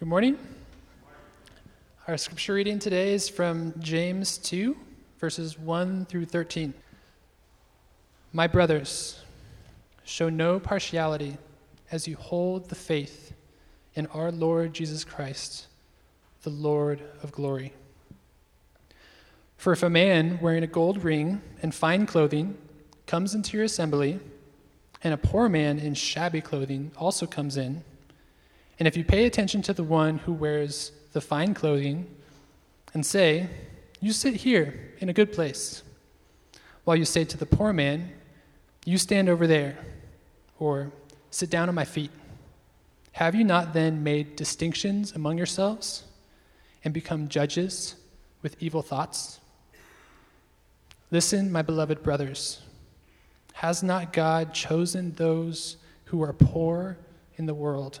Good morning. Our scripture reading today is from James 2, verses 1 through 13. My brothers, show no partiality as you hold the faith in our Lord Jesus Christ, the Lord of glory. For if a man wearing a gold ring and fine clothing comes into your assembly, and a poor man in shabby clothing also comes in, and if you pay attention to the one who wears the fine clothing and say, You sit here in a good place, while you say to the poor man, You stand over there, or sit down at my feet, have you not then made distinctions among yourselves and become judges with evil thoughts? Listen, my beloved brothers. Has not God chosen those who are poor in the world?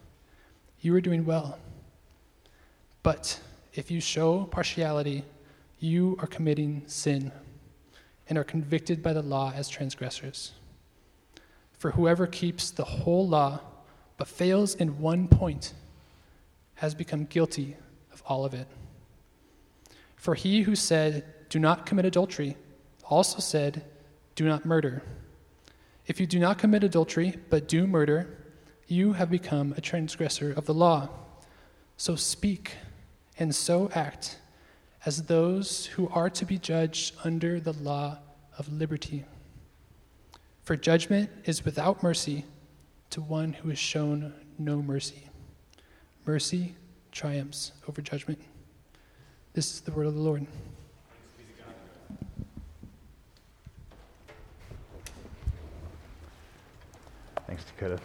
you are doing well. But if you show partiality, you are committing sin and are convicted by the law as transgressors. For whoever keeps the whole law but fails in one point has become guilty of all of it. For he who said, Do not commit adultery, also said, Do not murder. If you do not commit adultery but do murder, you have become a transgressor of the law. So speak and so act as those who are to be judged under the law of liberty. For judgment is without mercy to one who has shown no mercy. Mercy triumphs over judgment. This is the word of the Lord. Thanks, Dakota.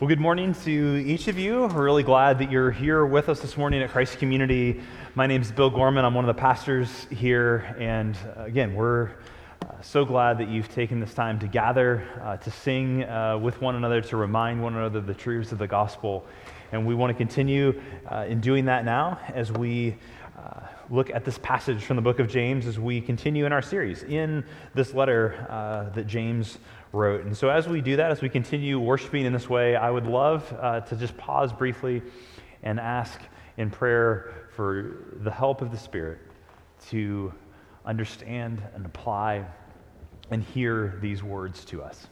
Well, good morning to each of you. We're really glad that you're here with us this morning at Christ Community. My name is Bill Gorman. I'm one of the pastors here. And uh, again, we're uh, so glad that you've taken this time to gather, uh, to sing uh, with one another, to remind one another the truths of the gospel. And we want to continue uh, in doing that now as we uh, look at this passage from the book of James as we continue in our series in this letter that James wrote. And so, as we do that, as we continue worshiping in this way, I would love uh, to just pause briefly and ask in prayer for the help of the Spirit to understand and apply and hear these words to us.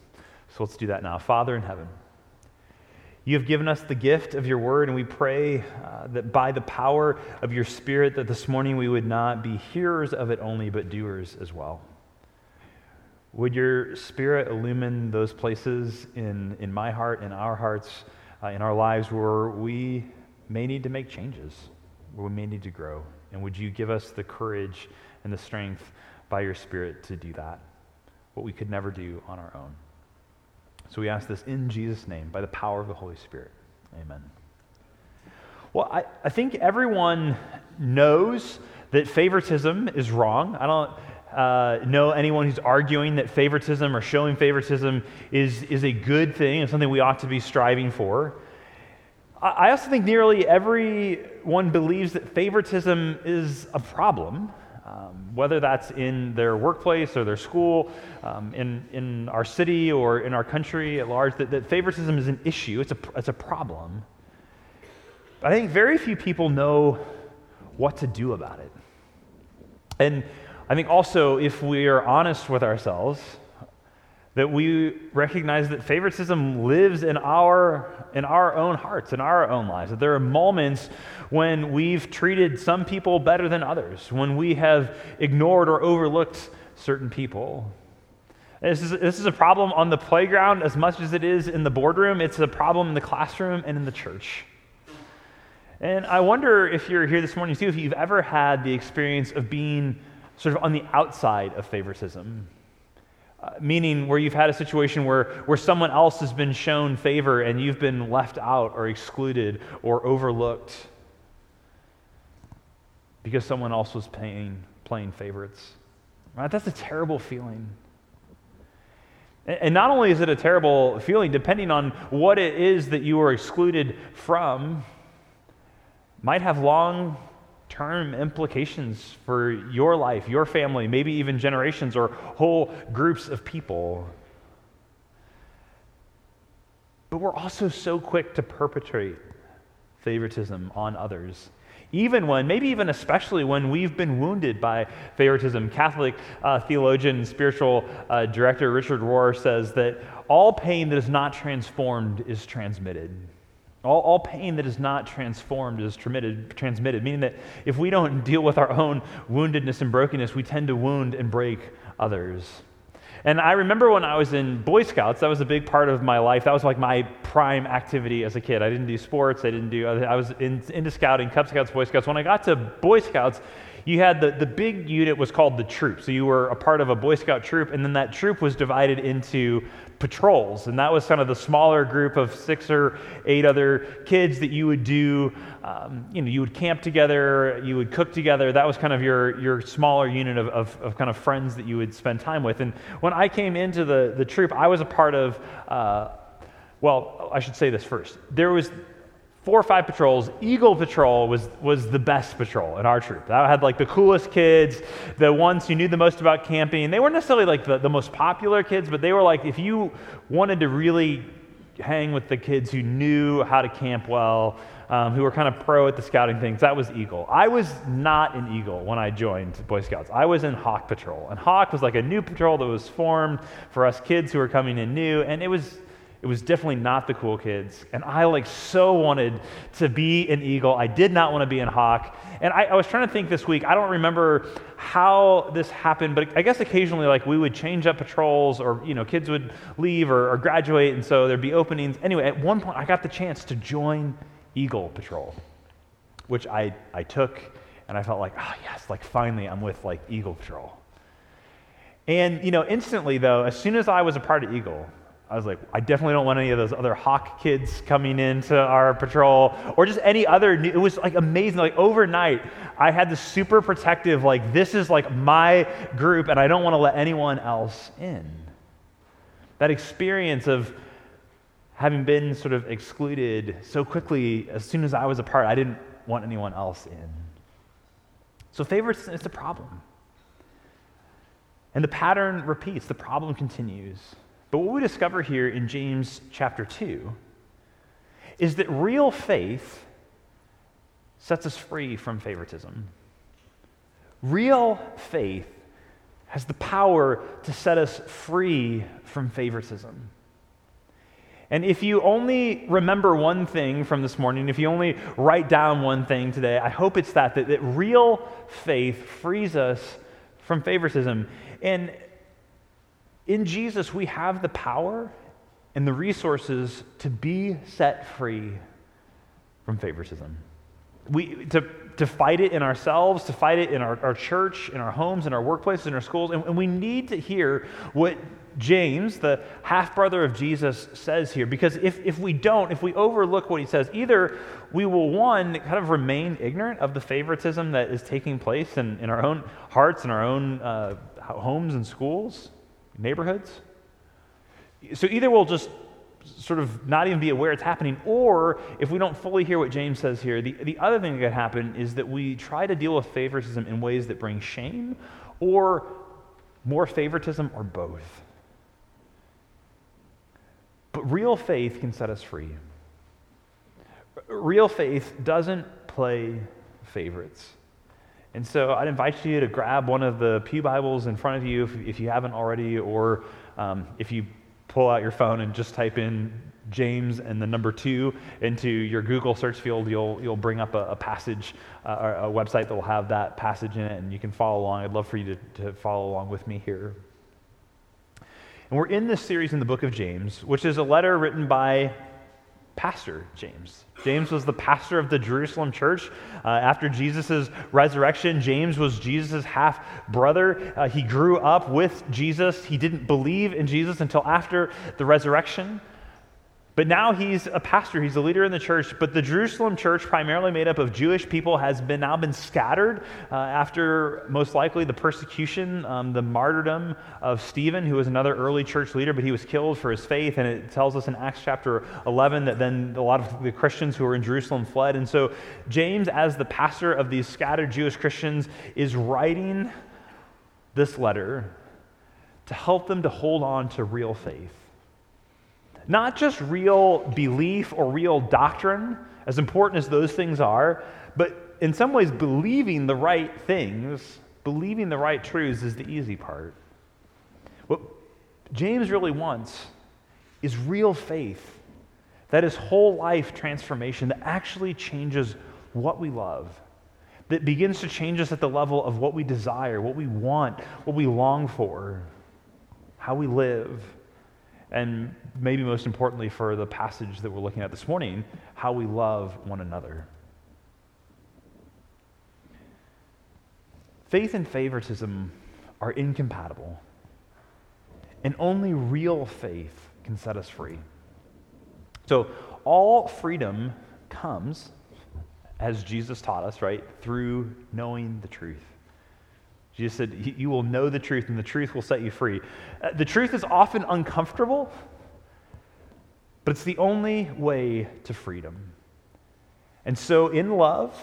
So, let's do that now. Father in heaven, you have given us the gift of your word, and we pray uh, that by the power of your Spirit, that this morning we would not be hearers of it only, but doers as well. Would your spirit illumine those places in, in my heart, in our hearts, uh, in our lives where we may need to make changes, where we may need to grow? And would you give us the courage and the strength by your spirit to do that, what we could never do on our own? So we ask this in Jesus' name, by the power of the Holy Spirit. Amen. Well, I, I think everyone knows that favoritism is wrong. I don't uh, know anyone who's arguing that favoritism or showing favoritism is, is a good thing and something we ought to be striving for. I also think nearly everyone believes that favoritism is a problem, um, whether that's in their workplace or their school, um, in, in our city or in our country at large, that, that favoritism is an issue, it's a, it's a problem. But I think very few people know what to do about it. And I think also, if we are honest with ourselves, that we recognize that favoritism lives in our, in our own hearts, in our own lives. That there are moments when we've treated some people better than others, when we have ignored or overlooked certain people. This is, this is a problem on the playground as much as it is in the boardroom. It's a problem in the classroom and in the church. And I wonder if you're here this morning too, if you've ever had the experience of being sort of on the outside of favoritism. Uh, meaning where you've had a situation where, where someone else has been shown favor and you've been left out or excluded or overlooked because someone else was paying, playing favorites. Right? That's a terrible feeling. And not only is it a terrible feeling, depending on what it is that you are excluded from, might have long term implications for your life, your family, maybe even generations or whole groups of people. But we're also so quick to perpetrate favoritism on others. Even when, maybe even especially when we've been wounded by favoritism. Catholic uh, theologian and spiritual uh, director Richard Rohr says that all pain that is not transformed is transmitted. All, all pain that is not transformed is transmitted, meaning that if we don't deal with our own woundedness and brokenness, we tend to wound and break others. And I remember when I was in Boy Scouts, that was a big part of my life. That was like my prime activity as a kid. I didn't do sports, I didn't do, I was in, into scouting, Cub Scouts, Boy Scouts. When I got to Boy Scouts, you had the, the big unit was called the troop. So you were a part of a Boy Scout troop, and then that troop was divided into patrols. And that was kind of the smaller group of six or eight other kids that you would do, um, you know, you would camp together, you would cook together. That was kind of your, your smaller unit of, of, of kind of friends that you would spend time with. And when I came into the, the troop, I was a part of, uh, well, I should say this first. There was four or five patrols. Eagle Patrol was, was the best patrol in our troop. That had like the coolest kids, the ones who knew the most about camping. They weren't necessarily like the, the most popular kids, but they were like, if you wanted to really hang with the kids who knew how to camp well, um, who were kind of pro at the scouting things, that was Eagle. I was not an Eagle when I joined Boy Scouts. I was in Hawk Patrol. And Hawk was like a new patrol that was formed for us kids who were coming in new, and it was it was definitely not the cool kids. And I like so wanted to be an eagle. I did not want to be an hawk. And I, I, was trying to think this week, I don't remember how this happened, but I guess occasionally like we would change up patrols or, you know, kids would leave or, or graduate. And so there'd be openings. Anyway, at one point I got the chance to join Eagle Patrol, which I, I took and I felt like, oh yes, like finally I'm with like Eagle Patrol. And, you know, instantly though, as soon as I was a part of Eagle, I was like, I definitely don't want any of those other hawk kids coming into our patrol or just any other. New, it was like amazing. Like overnight, I had this super protective, like, this is like my group and I don't want to let anyone else in. That experience of having been sort of excluded so quickly, as soon as I was apart, I didn't want anyone else in. So, favorites is the problem. And the pattern repeats, the problem continues. But what we discover here in James chapter 2 is that real faith sets us free from favoritism. Real faith has the power to set us free from favoritism. And if you only remember one thing from this morning, if you only write down one thing today, I hope it's that, that, that real faith frees us from favoritism. And in Jesus, we have the power and the resources to be set free from favoritism. We, to, to fight it in ourselves, to fight it in our, our church, in our homes, in our workplaces, in our schools. And, and we need to hear what James, the half brother of Jesus, says here. Because if, if we don't, if we overlook what he says, either we will, one, kind of remain ignorant of the favoritism that is taking place in, in our own hearts, in our own uh, homes and schools, neighborhoods. So either we'll just sort of not even be aware it's happening, or if we don't fully hear what James says here, the, the other thing that could happen is that we try to deal with favoritism in ways that bring shame or more favoritism or both. But real faith can set us free. Real faith doesn't play favorites. And so I'd invite you to grab one of the Pew Bibles in front of you if, if you haven't already, or um, if you pull out your phone and just type in James and the number two into your Google search field, you'll, you'll bring up a, a passage, uh, or a website that will have that passage in it, and you can follow along. I'd love for you to, to follow along with me here. And we're in this series in the book of James, which is a letter written by pastor, James. James was the pastor of the Jerusalem church. Uh, after Jesus' resurrection, James was Jesus' half brother. Uh, he grew up with Jesus. He didn't believe in Jesus until after the resurrection. But now he's a pastor, he's a leader in the church. But the Jerusalem church, primarily made up of Jewish people, has been now been scattered uh, after most likely the persecution, um, the martyrdom of Stephen, who was another early church leader, but he was killed for his faith. And it tells us in Acts chapter 11 that then a lot of the Christians who were in Jerusalem fled. And so James, as the pastor of these scattered Jewish Christians, is writing this letter to help them to hold on to real faith not just real belief or real doctrine, as important as those things are, but in some ways, believing the right things, believing the right truths is the easy part. What James really wants is real faith. That is whole life transformation that actually changes what we love, that begins to change us at the level of what we desire, what we want, what we long for, how we live and maybe most importantly for the passage that we're looking at this morning, how we love one another. Faith and favoritism are incompatible, and only real faith can set us free. So, all freedom comes, as Jesus taught us, right, through knowing the truth. Jesus said, You will know the truth, and the truth will set you free. Uh, the truth is often uncomfortable, but it's the only way to freedom. And so, in love,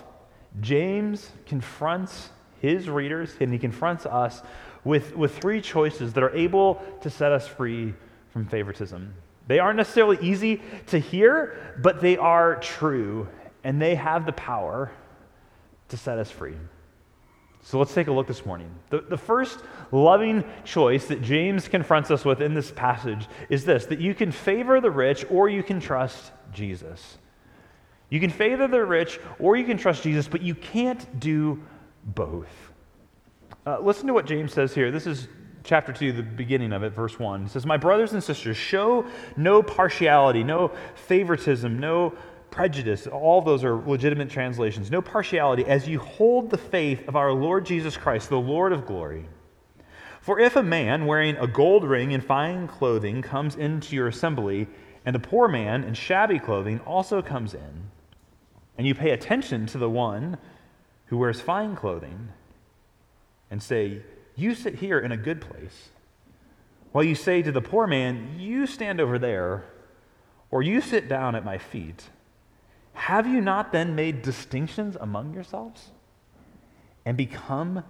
James confronts his readers and he confronts us with, with three choices that are able to set us free from favoritism. They aren't necessarily easy to hear, but they are true, and they have the power to set us free. So let's take a look this morning. The, the first loving choice that James confronts us with in this passage is this that you can favor the rich or you can trust Jesus. You can favor the rich or you can trust Jesus, but you can't do both. Uh, listen to what James says here. This is chapter 2, the beginning of it, verse 1. It says, My brothers and sisters, show no partiality, no favoritism, no prejudice. All those are legitimate translations. No partiality as you hold the faith of our Lord Jesus Christ, the Lord of glory. For if a man wearing a gold ring and fine clothing comes into your assembly, and a poor man in shabby clothing also comes in, and you pay attention to the one who wears fine clothing, and say, You sit here in a good place, while you say to the poor man, You stand over there, or you sit down at my feet. Have you not then made distinctions among yourselves and become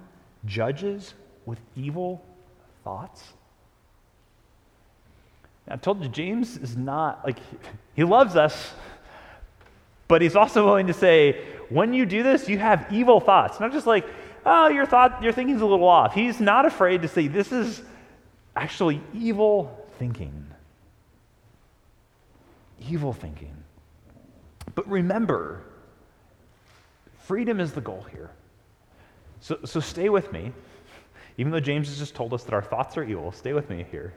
judges with evil thoughts? I told you, James is not like, he loves us, but he's also willing to say, when you do this, you have evil thoughts. Not just like, oh, your thought, your thinking's a little off. He's not afraid to say, this is actually evil thinking. Evil thinking. But remember, freedom is the goal here. So, so stay with me. Even though James has just told us that our thoughts are evil, stay with me here.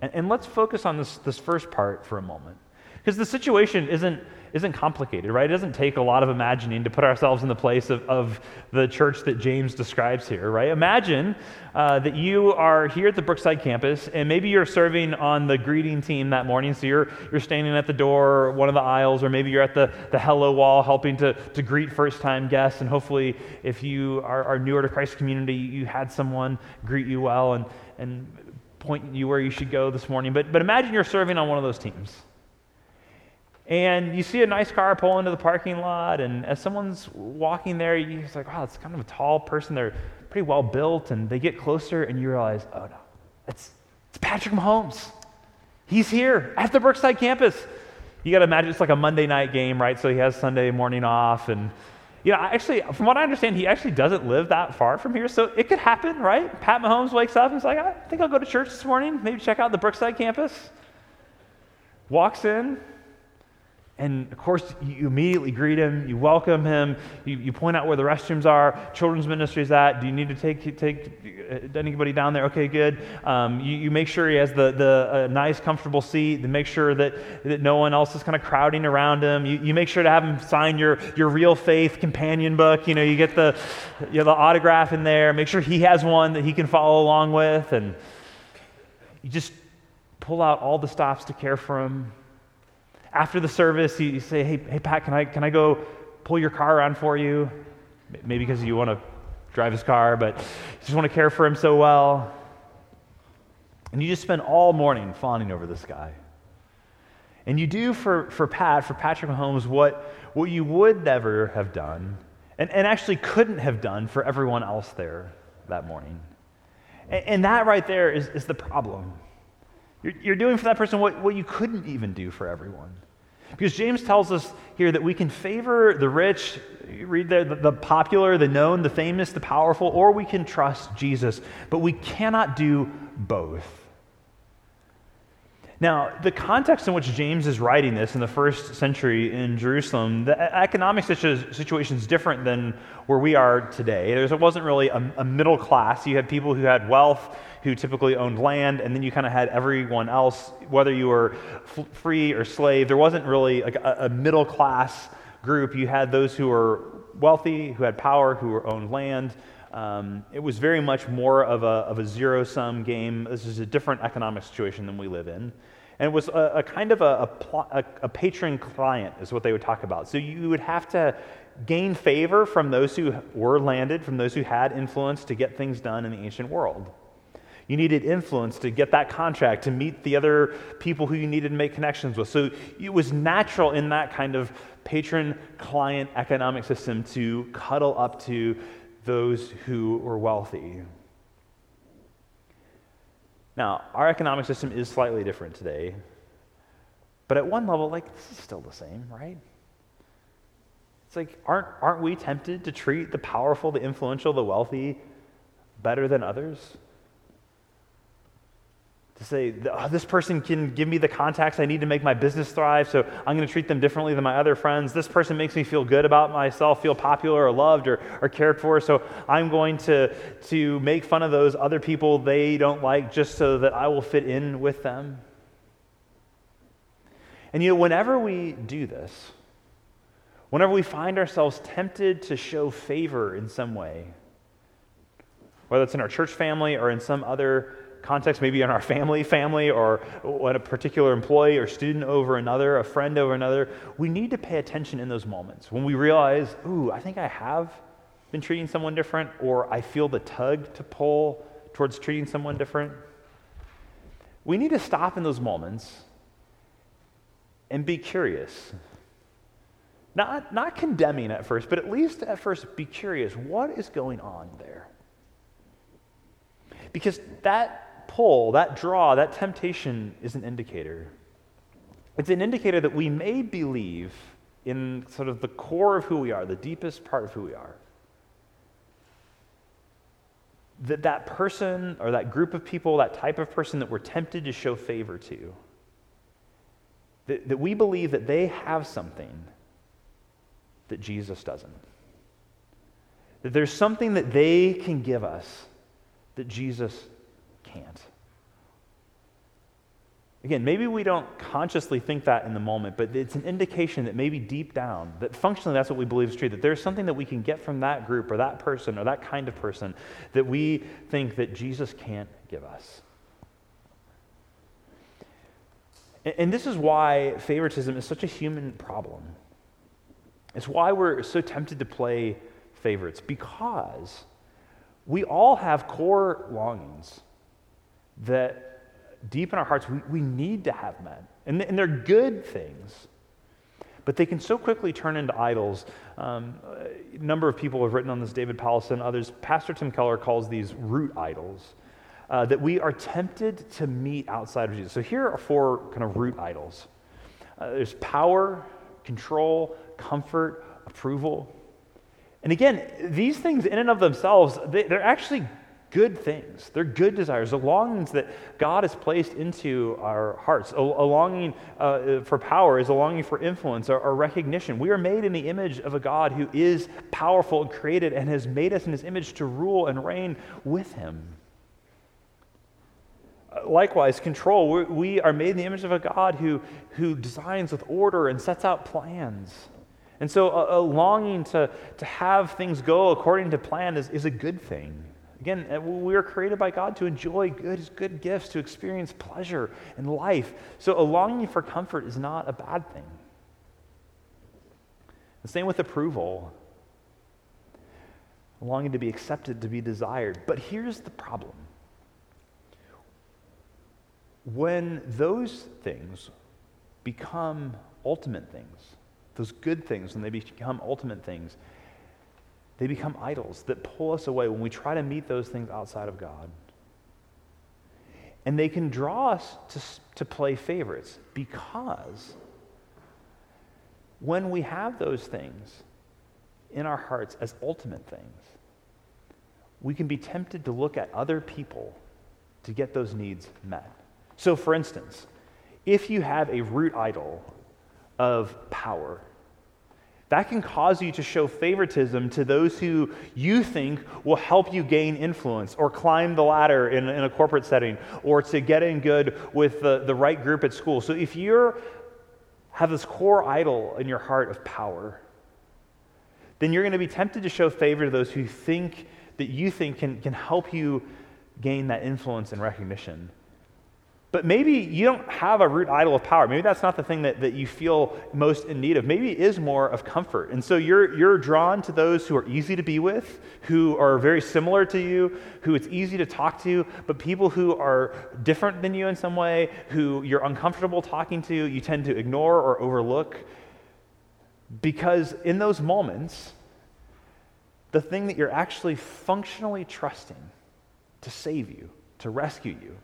And, and let's focus on this, this first part for a moment. Because the situation isn't, isn't complicated, right? It doesn't take a lot of imagining to put ourselves in the place of, of the church that James describes here, right? Imagine uh, that you are here at the Brookside campus, and maybe you're serving on the greeting team that morning. So you're, you're standing at the door, one of the aisles, or maybe you're at the, the hello wall helping to, to greet first time guests. And hopefully, if you are, are newer to Christ's community, you had someone greet you well and, and point you where you should go this morning. But, but imagine you're serving on one of those teams. And you see a nice car pull into the parking lot, and as someone's walking there, you're like, wow, it's kind of a tall person. They're pretty well built, and they get closer, and you realize, oh no, it's, it's Patrick Mahomes. He's here at the Brookside campus. You got to imagine it's like a Monday night game, right? So he has Sunday morning off, and you know, actually, from what I understand, he actually doesn't live that far from here, so it could happen, right? Pat Mahomes wakes up and is like, I think I'll go to church this morning, maybe check out the Brookside campus. Walks in, And of course, you immediately greet him, you welcome him, you, you point out where the restrooms are, children's ministry is at. Do you need to take, take uh, anybody down there? Okay, good. Um, you, you make sure he has the, the nice, comfortable seat, to make sure that, that no one else is kind of crowding around him. You, you make sure to have him sign your, your real faith companion book. You know, you get the, you the autograph in there. Make sure he has one that he can follow along with. And you just pull out all the stops to care for him after the service, you, say, hey, hey, Pat, can I, can I go pull your car around for you? Maybe because you want to drive his car, but you just want to care for him so well. And you just spend all morning fawning over this guy. And you do for, for Pat, for Patrick Mahomes, what, what you would never have done, and, and actually couldn't have done for everyone else there that morning. And, and that right there is, is the problem. You're, you're doing for that person what, what you couldn't even do for everyone. Because James tells us here that we can favor the rich, read the, the, popular, the known, the famous, the powerful, or we can trust Jesus, but we cannot do both. Now, the context in which James is writing this in the first century in Jerusalem, the economic situation is different than where we are today. There wasn't really a, a middle class. You had people who had wealth who typically owned land, and then you kind of had everyone else, whether you were f- free or slave. There wasn't really like a, a middle class group. You had those who were wealthy, who had power, who owned land. Um, it was very much more of a, of a zero sum game. This is a different economic situation than we live in. And it was a, a kind of a, a, a patron client, is what they would talk about. So you would have to gain favor from those who were landed, from those who had influence to get things done in the ancient world. You needed influence to get that contract, to meet the other people who you needed to make connections with. So it was natural in that kind of patron client economic system to cuddle up to those who were wealthy. Now, our economic system is slightly different today, but at one level, like, this is still the same, right? It's like, aren't, aren't we tempted to treat the powerful, the influential, the wealthy better than others? To say, oh, this person can give me the contacts I need to make my business thrive, so I'm going to treat them differently than my other friends. This person makes me feel good about myself, feel popular or loved or, or cared for, so I'm going to, to make fun of those other people they don't like just so that I will fit in with them. And you know, whenever we do this, whenever we find ourselves tempted to show favor in some way, whether it's in our church family or in some other context, maybe in our family, family, or when a particular employee or student over another, a friend over another, we need to pay attention in those moments when we realize, ooh, I think I have been treating someone different, or I feel the tug to pull towards treating someone different. We need to stop in those moments and be curious. Not, not condemning at first, but at least at first be curious. What is going on there? Because that pull, that draw, that temptation is an indicator. It's an indicator that we may believe in sort of the core of who we are, the deepest part of who we are. That that person or that group of people, that type of person that we're tempted to show favor to, that, that we believe that they have something that Jesus doesn't. That there's something that they can give us that Jesus can't. Again, maybe we don't consciously think that in the moment, but it's an indication that maybe deep down, that functionally that's what we believe is true, that there's something that we can get from that group or that person or that kind of person that we think that Jesus can't give us. And this is why favoritism is such a human problem. It's why we're so tempted to play favorites, because we all have core longings that deep in our hearts we, we need to have men. And, and they're good things. But they can so quickly turn into idols. Um, a number of people have written on this, David Powlison, others. Pastor Tim Keller calls these root idols. Uh, that we are tempted to meet outside of Jesus. So here are four kind of root idols uh, there's power, control, comfort, approval. And again, these things in and of themselves, they, they're actually good things. They're good desires, the longings that God has placed into our hearts. A, a longing uh, for power is a longing for influence or, or, recognition. We are made in the image of a God who is powerful and created and has made us in his image to rule and reign with him. Likewise, control. we we are made in the image of a God who, who designs with order and sets out plans. And so, a, a longing to, to have things go according to plan is, is a good thing. Again, uh, we are created by God to enjoy good, good gifts, to experience pleasure and life. So a longing for comfort is not a bad thing. The same with approval. Longing to be accepted, to be desired. But here's the problem. When those things become ultimate things, those good things, when they become ultimate things, they become idols that pull us away when we try to meet those things outside of God. And they can draw us to, to play favorites because when we have those things in our hearts as ultimate things, we can be tempted to look at other people to get those needs met. So, for instance, if you have a root idol of power, that can cause you to show favoritism to those who you think will help you gain influence or climb the ladder in, in a corporate setting or to get in good with the, the right group at school. So if you have this core idol in your heart of power, then you're going to be tempted to show favor to those who think that you think can, can help you gain that influence and recognition. But maybe you don't have a root idol of power. Maybe that's not the thing that, that you feel most in need of. Maybe it is more of comfort. And so you're, you're drawn to those who are easy to be with, who are very similar to you, who it's easy to talk to, but people who are different than you in some way, who you're uncomfortable talking to, you tend to ignore or overlook. Because in those moments, the thing that you're actually functionally trusting to save you, to rescue you,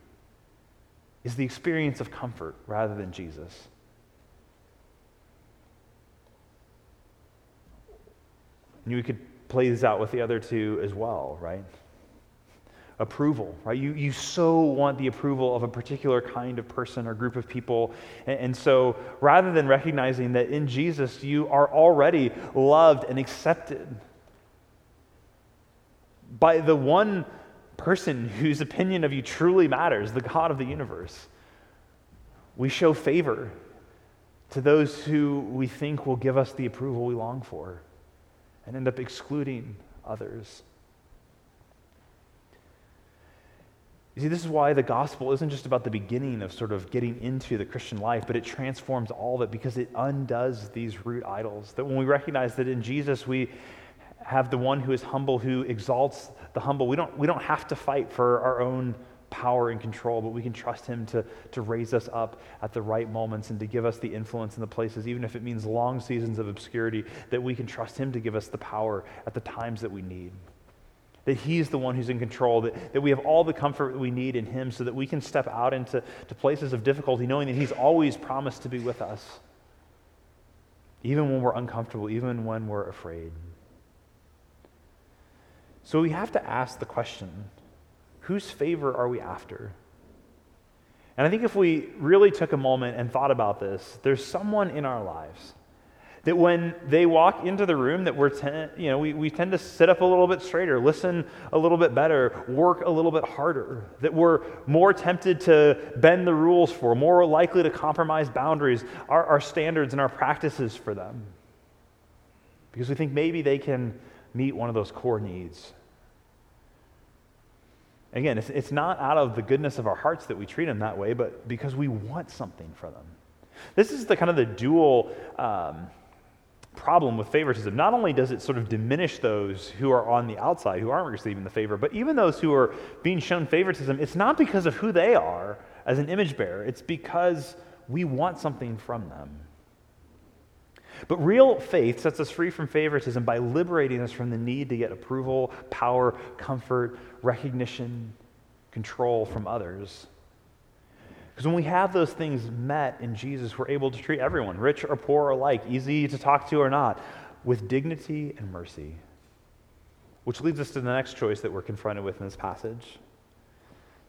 is the experience of comfort rather than Jesus. And you could play this out with the other two as well, right? Approval, right? You, you so want the approval of a particular kind of person or group of people. And, and so rather than recognizing that in Jesus you are already loved and accepted by the one person whose opinion of you truly matters, the God of the universe. We show favor to those who we think will give us the approval we long for and end up excluding others. You see, this is why the gospel isn't just about the beginning of sort of getting into the Christian life, but it transforms all of it because it undoes these root idols. That when we recognize that in Jesus we have the one who is humble, who exalts the humble. We don't, we don't have to fight for our own power and control, but we can trust Him to, to raise us up at the right moments and to give us the influence in the places, even if it means long seasons of obscurity, that we can trust Him to give us the power at the times that we need. That He's the one who's in control, that, that we have all the comfort we need in Him so that we can step out into to places of difficulty, knowing that He's always promised to be with us, even when we're uncomfortable, even when we're afraid. So we have to ask the question whose favor are we after? And I think if we really took a moment and thought about this, there's someone in our lives that when they walk into the room that we're ten, you know we, we tend to sit up a little bit straighter listen a little bit better work a little bit harder that we're more tempted to bend the rules for more likely to compromise boundaries our, our standards and our practices for them because we think maybe they can meet one of those core needs Again, it's, it's not out of the goodness of our hearts that we treat them that way, but because we want something for them. This is the kind of the dual um, problem with favoritism. Not only does it sort of diminish those who are on the outside, who aren't receiving the favor, but even those who are being shown favoritism, it's not because of who they are as an image bearer, it's because we want something from them. But real faith sets us free from favoritism by liberating us from the need to get approval, power, comfort, recognition, control from others. Because when we have those things met in Jesus, we're able to treat everyone, rich or poor alike, easy to talk to or not, with dignity and mercy. Which leads us to the next choice that we're confronted with in this passage.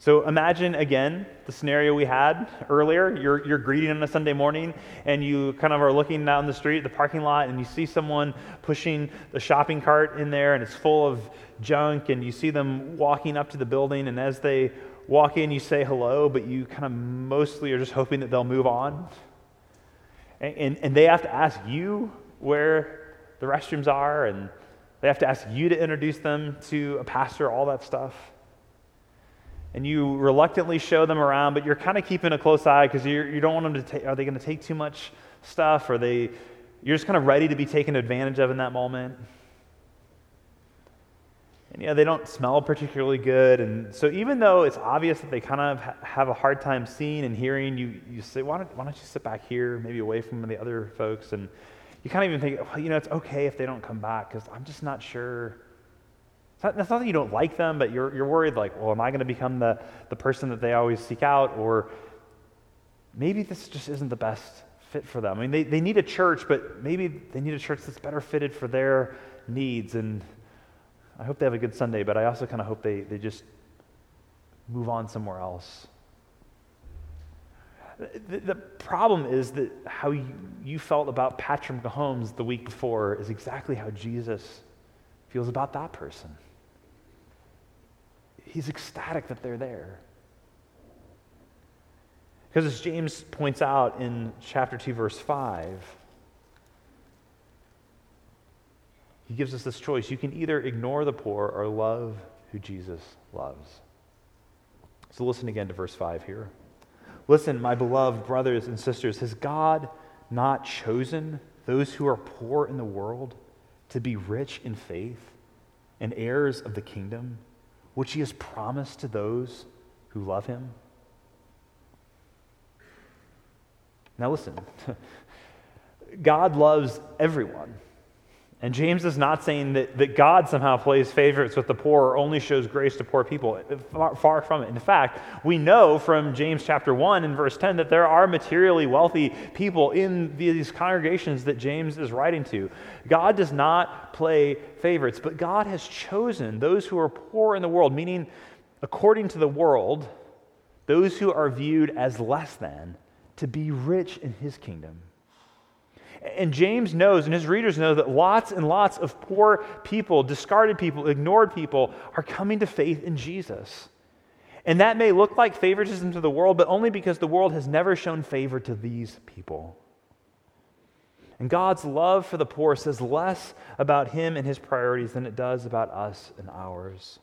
So imagine again the scenario we had earlier. You're, you're greeting on a Sunday morning and you kind of are looking down the street, the parking lot, and you see someone pushing the shopping cart in there and it's full of junk, and you see them walking up to the building. And as they walk in, you say hello, but you kind of mostly are just hoping that they'll move on. And, and, and they have to ask you where the restrooms are, and they have to ask you to introduce them to a pastor, all that stuff and you reluctantly show them around, but you're kind of keeping a close eye because you don't want them to take, are they going to take too much stuff? Are they, you're just kind of ready to be taken advantage of in that moment. And yeah, they don't smell particularly good. And so even though it's obvious that they kind of ha- have a hard time seeing and hearing, you, you say, why don't, why don't you sit back here, maybe away from the other folks? And you kind of even think, well, you know, it's okay if they don't come back because I'm just not sure not, not that you don't like them, but you're, you're worried, like, well, am I going to become the, the person that they always seek out? Or maybe this just isn't the best fit for them. I mean, they, they need a church, but maybe they need a church that's better fitted for their needs. And I hope they have a good Sunday, but I also kind of hope they, they just move on somewhere else. The, the, problem is that how you, you felt about Patrick Mahomes the week before is exactly how Jesus feels about that person he's ecstatic that they're there. Because as James points out in chapter 2, verse 5, he gives us this choice. You can either ignore the poor or love who Jesus loves. So listen again to verse 5 here. Listen, my beloved brothers and sisters, has God not chosen those who are poor in the world to be rich in faith and heirs of the kingdom? Which he has promised to those who love him? Now, listen, God loves everyone. And James is not saying that, that God somehow plays favorites with the poor or only shows grace to poor people. Far, far, from it. In fact, we know from James chapter 1 and verse 10 that there are materially wealthy people in these congregations that James is writing to. God does not play favorites, but God has chosen those who are poor in the world, meaning, according to the world, those who are viewed as less than, to be rich in his kingdom. And James knows, and his readers know, that lots and lots of poor people, discarded people, ignored people are coming to faith in Jesus. And that may look like favoritism to the world, but only because the world has never shown favor to these people. And God's love for the poor says less about him and his priorities than it does about us and ours.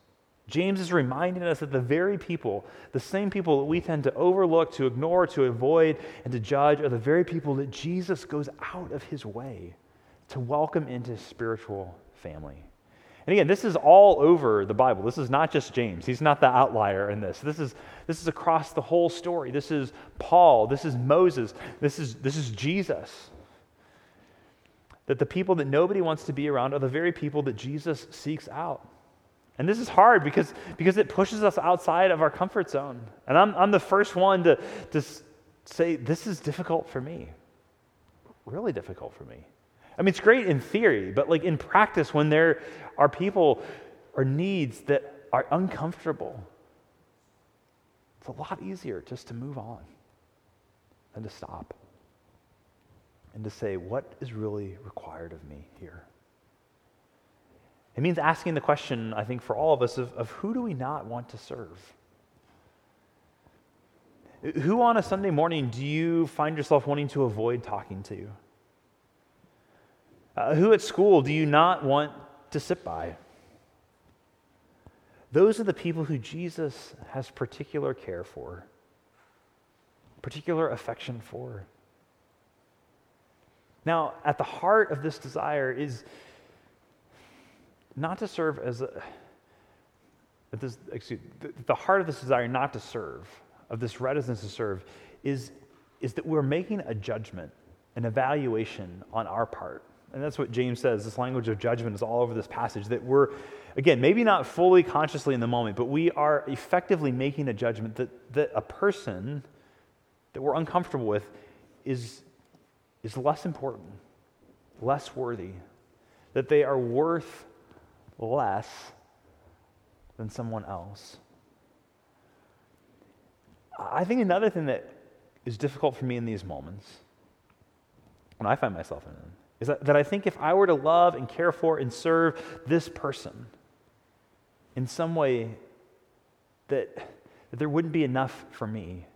James is reminding us that the very people, the same people that we tend to overlook, to ignore, to avoid, and to judge, are the very people that Jesus goes out of his way to welcome into his spiritual family. And again, this is all over the Bible. This is not just James. He's not the outlier in this. This is, this is across the whole story. This is Paul. This is Moses. This is, this is Jesus. That the people that nobody wants to be around are the very people that Jesus seeks out. And this is hard because, because it pushes us outside of our comfort zone. And I'm, I'm the first one to, to say, this is difficult for me. Really difficult for me. I mean, it's great in theory, but like in practice, when there are people or needs that are uncomfortable, it's a lot easier just to move on than to stop and to say, what is really required of me here? It means asking the question, I think, for all of us of, of who do we not want to serve? Who on a Sunday morning do you find yourself wanting to avoid talking to? Uh, who at school do you not want to sit by? Those are the people who Jesus has particular care for, particular affection for. Now, at the heart of this desire is not to serve as a, this, excuse, the, the heart of this desire not to serve, of this reticence to serve, is, is that we're making a judgment, an evaluation on our part. And that's what James says. This language of judgment is all over this passage. That we're, again, maybe not fully consciously in the moment, but we are effectively making a judgment that, that a person that we're uncomfortable with is, is less important, less worthy, that they are worth less than someone else. I think another thing that is difficult for me in these moments, when I find myself in them, is that, that I think if I were to love and care for and serve this person in some way, that, that there wouldn't be enough for me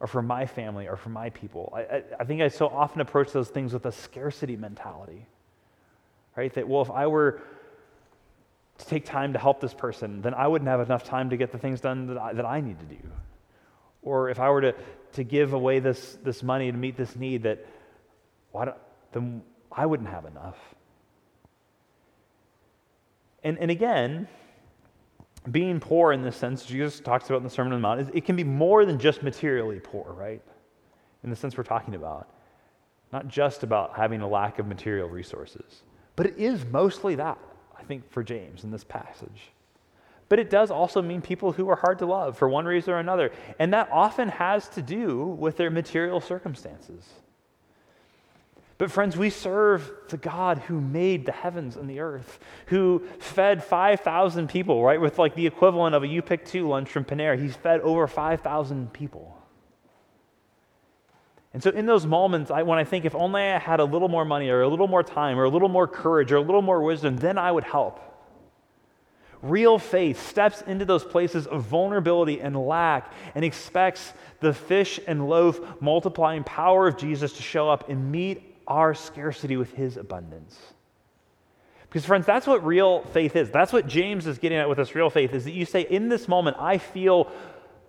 or for my family or for my people. I, I, I think I so often approach those things with a scarcity mentality, right? That, well, if I were to take time to help this person, then I wouldn't have enough time to get the things done that I, that I need to do. Or if I were to, to give away this, this money to meet this need, that why don't, then I wouldn't have enough. And, and again, being poor in this sense, Jesus talks about in the Sermon on the Mount, it can be more than just materially poor, right? In the sense we're talking about. Not just about having a lack of material resources, but it is mostly that, I think, for James in this passage. But it does also mean people who are hard to love for one reason or another. And that often has to do with their material circumstances. But, friends, we serve the God who made the heavens and the earth, who fed 5,000 people, right? With like the equivalent of a You Pick Two lunch from Panera. He's fed over 5,000 people. And so, in those moments, I, when I think if only I had a little more money or a little more time or a little more courage or a little more wisdom, then I would help. Real faith steps into those places of vulnerability and lack and expects the fish and loaf multiplying power of Jesus to show up and meet our scarcity with his abundance. Because, friends, that's what real faith is. That's what James is getting at with this real faith is that you say, in this moment, I feel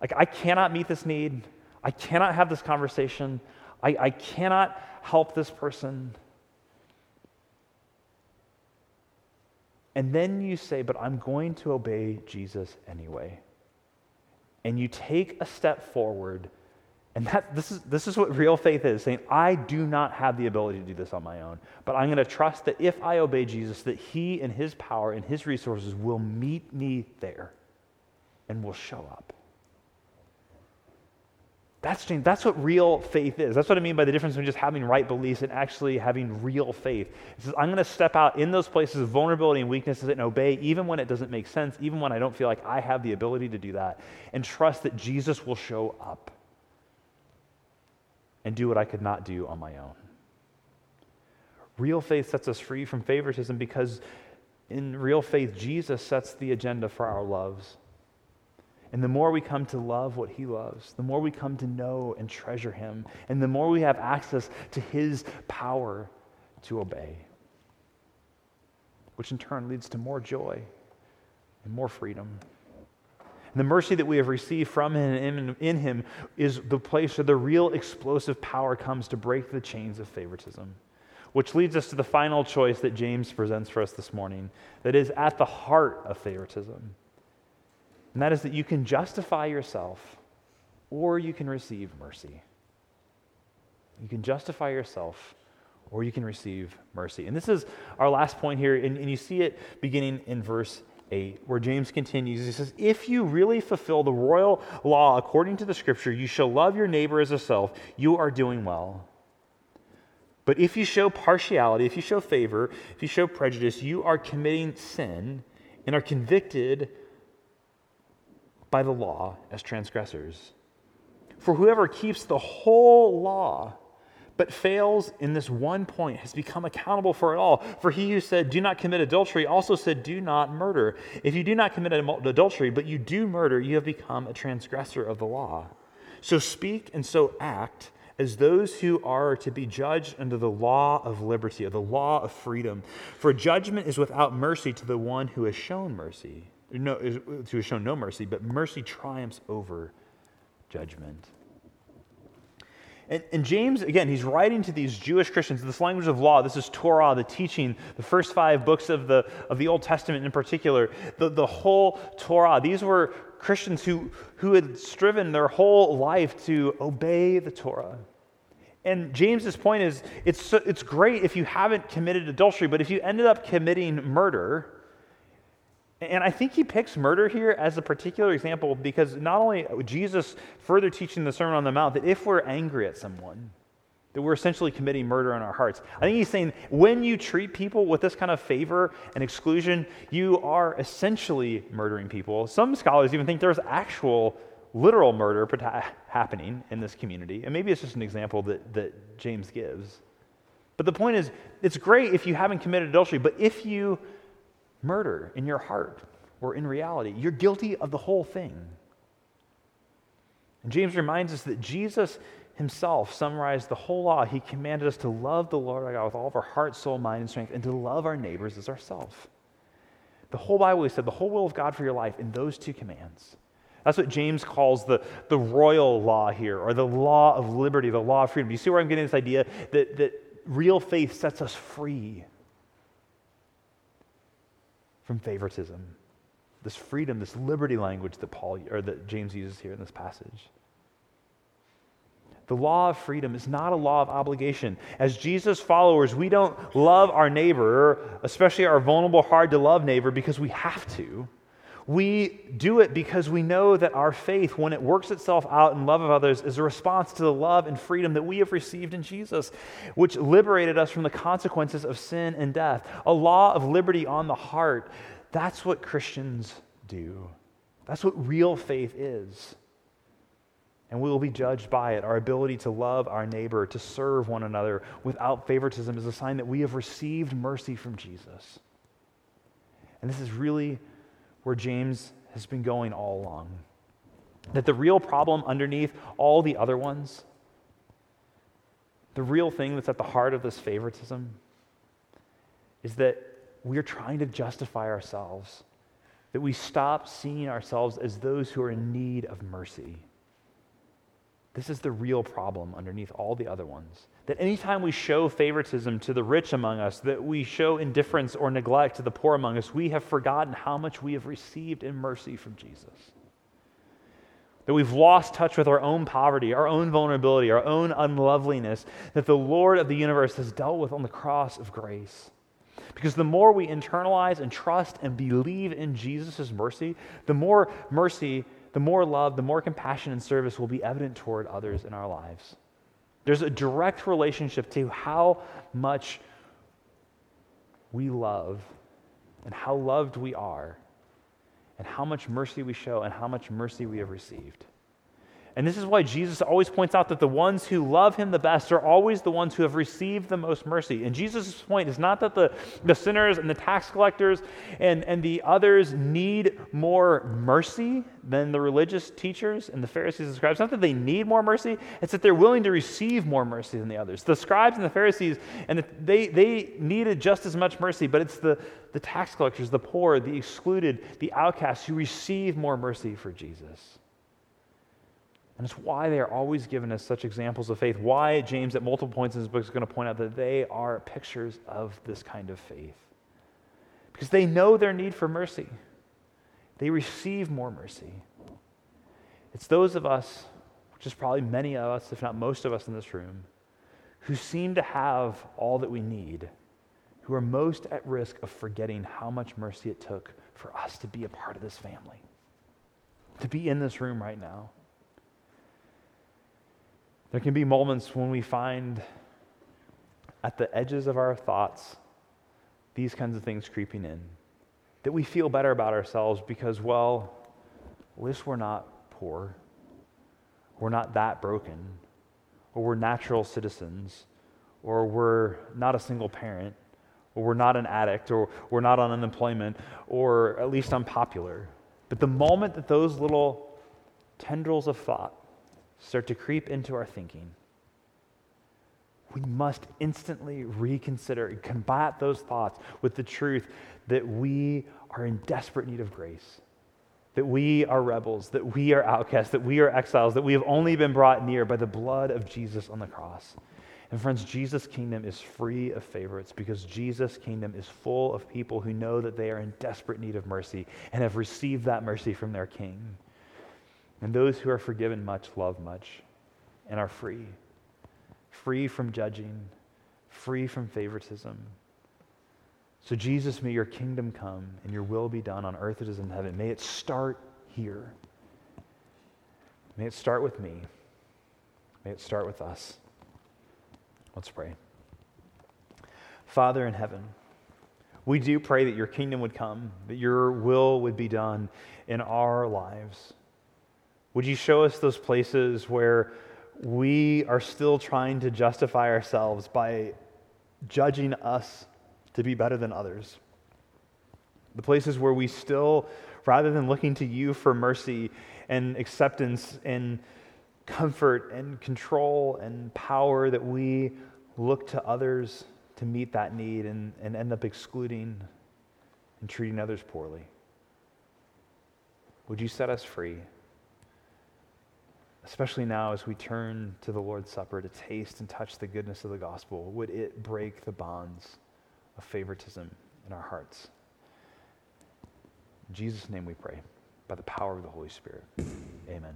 like I cannot meet this need. I cannot have this conversation. I, I cannot help this person. And then you say, but I'm going to obey Jesus anyway. And you take a step forward and that, this, is, this is what real faith is saying, I do not have the ability to do this on my own, but I'm going to trust that if I obey Jesus, that He and His power and His resources will meet me there and will show up. That's, that's what real faith is. That's what I mean by the difference between just having right beliefs and actually having real faith. It says, I'm going to step out in those places of vulnerability and weaknesses and obey even when it doesn't make sense, even when I don't feel like I have the ability to do that, and trust that Jesus will show up and do what I could not do on my own. Real faith sets us free from favoritism because in real faith, Jesus sets the agenda for our loves. And the more we come to love what he loves, the more we come to know and treasure him, and the more we have access to his power to obey, which in turn leads to more joy and more freedom. And the mercy that we have received from him and in him is the place where the real explosive power comes to break the chains of favoritism. Which leads us to the final choice that James presents for us this morning that is at the heart of favoritism. And that is that you can justify yourself or you can receive mercy. You can justify yourself or you can receive mercy. And this is our last point here, and, and you see it beginning in verse 8, where James continues. He says, If you really fulfill the royal law according to the scripture, you shall love your neighbor as yourself, you are doing well. But if you show partiality, if you show favor, if you show prejudice, you are committing sin and are convicted by the law as transgressors. For whoever keeps the whole law but fails in this one point has become accountable for it all. For he who said, Do not commit adultery, also said, Do not murder. If you do not commit adultery, but you do murder, you have become a transgressor of the law. So speak and so act as those who are to be judged under the law of liberty, or the law of freedom. For judgment is without mercy to the one who has shown mercy. No, who has shown no mercy, but mercy triumphs over judgment. And, and, James, again, he's writing to these Jewish Christians, this language of law, this is Torah, the teaching, the first five books of the, of the Old Testament in particular, the, the whole Torah. These were Christians who, who had striven their whole life to obey the Torah. And James's point is it's, it's great if you haven't committed adultery, but if you ended up committing murder, and I think he picks murder here as a particular example because not only Jesus further teaching the Sermon on the Mount that if we're angry at someone, that we're essentially committing murder in our hearts. I think he's saying when you treat people with this kind of favor and exclusion, you are essentially murdering people. Some scholars even think there's actual literal murder happening in this community. And maybe it's just an example that, that James gives. But the point is, it's great if you haven't committed adultery, but if you murder in your heart or in reality, you're guilty of the whole thing. And James reminds us that Jesus himself summarized the whole law. He commanded us to love the Lord our God with all of our heart, soul, mind, and strength, and to love our neighbors as ourselves. The whole Bible, he said, the whole will of God for your life in those two commands. That's what James calls the, the royal law here, or the law of liberty, the law of freedom. Do you see where I'm getting this idea that, that real faith sets us free from favoritism? This freedom, this liberty language that Paul or that James uses here in this passage. The law of freedom is not a law of obligation. As Jesus followers, we don't love our neighbor, especially our vulnerable, hard to love neighbor, because we have to. We do it because we know that our faith, when it works itself out in love of others, is a response to the love and freedom that we have received in Jesus, which liberated us from the consequences of sin and death. A law of liberty on the heart. That's what Christians do. That's what real faith is. And we will be judged by it. Our ability to love our neighbor, to serve one another without favoritism, is a sign that we have received mercy from Jesus. And this is really where James has been going all along. That the real problem underneath all the other ones, the real thing that's at the heart of this favoritism, is that we're trying to justify ourselves, that we stop seeing ourselves as those who are in need of mercy. This is the real problem underneath all the other ones. That anytime we show favoritism to the rich among us, that we show indifference or neglect to the poor among us, we have forgotten how much we have received in mercy from Jesus. That we've lost touch with our own poverty, our own vulnerability, our own unloveliness, that the Lord of the universe has dealt with on the cross of grace. Because the more we internalize and trust and believe in Jesus' mercy, the more mercy, the more love, the more compassion and service will be evident toward others in our lives. There's a direct relationship to how much we love and how loved we are and how much mercy we show and how much mercy we have received. And this is why Jesus always points out that the ones who love him the best are always the ones who have received the most mercy. And Jesus' point is not that the, the sinners and the tax collectors and, and the others need more mercy than the religious teachers and the Pharisees and scribes. It's Not that they need more mercy, it's that they're willing to receive more mercy than the others. The scribes and the Pharisees, and the, they, they needed just as much mercy, but it's the, the tax collectors, the poor, the excluded, the outcasts who receive more mercy for Jesus. And it's why they are always given us such examples of faith. Why James, at multiple points in his book, is going to point out that they are pictures of this kind of faith. Because they know their need for mercy, they receive more mercy. It's those of us, which is probably many of us, if not most of us in this room, who seem to have all that we need, who are most at risk of forgetting how much mercy it took for us to be a part of this family, to be in this room right now. There can be moments when we find at the edges of our thoughts these kinds of things creeping in. That we feel better about ourselves because, well, at least we're not poor. We're not that broken. Or we're natural citizens. Or we're not a single parent. Or we're not an addict. Or we're not on unemployment. Or at least unpopular. But the moment that those little tendrils of thought start to creep into our thinking, we must instantly reconsider and combat those thoughts with the truth that we are in desperate need of grace, that we are rebels, that we are outcasts, that we are exiles, that we have only been brought near by the blood of Jesus on the cross. And friends, Jesus' kingdom is free of favorites because Jesus' kingdom is full of people who know that they are in desperate need of mercy and have received that mercy from their king. And those who are forgiven much love much and are free. Free from judging, free from favoritism. So, Jesus, may your kingdom come and your will be done on earth as it is in heaven. May it start here. May it start with me. May it start with us. Let's pray. Father in heaven, we do pray that your kingdom would come, that your will would be done in our lives. Would you show us those places where we are still trying to justify ourselves by judging us to be better than others? The places where we still, rather than looking to you for mercy and acceptance and comfort and control and power, that we look to others to meet that need and, and end up excluding and treating others poorly. Would you set us free? Especially now as we turn to the Lord's Supper to taste and touch the goodness of the gospel, would it break the bonds of favoritism in our hearts? In Jesus' name we pray, by the power of the Holy Spirit. Amen.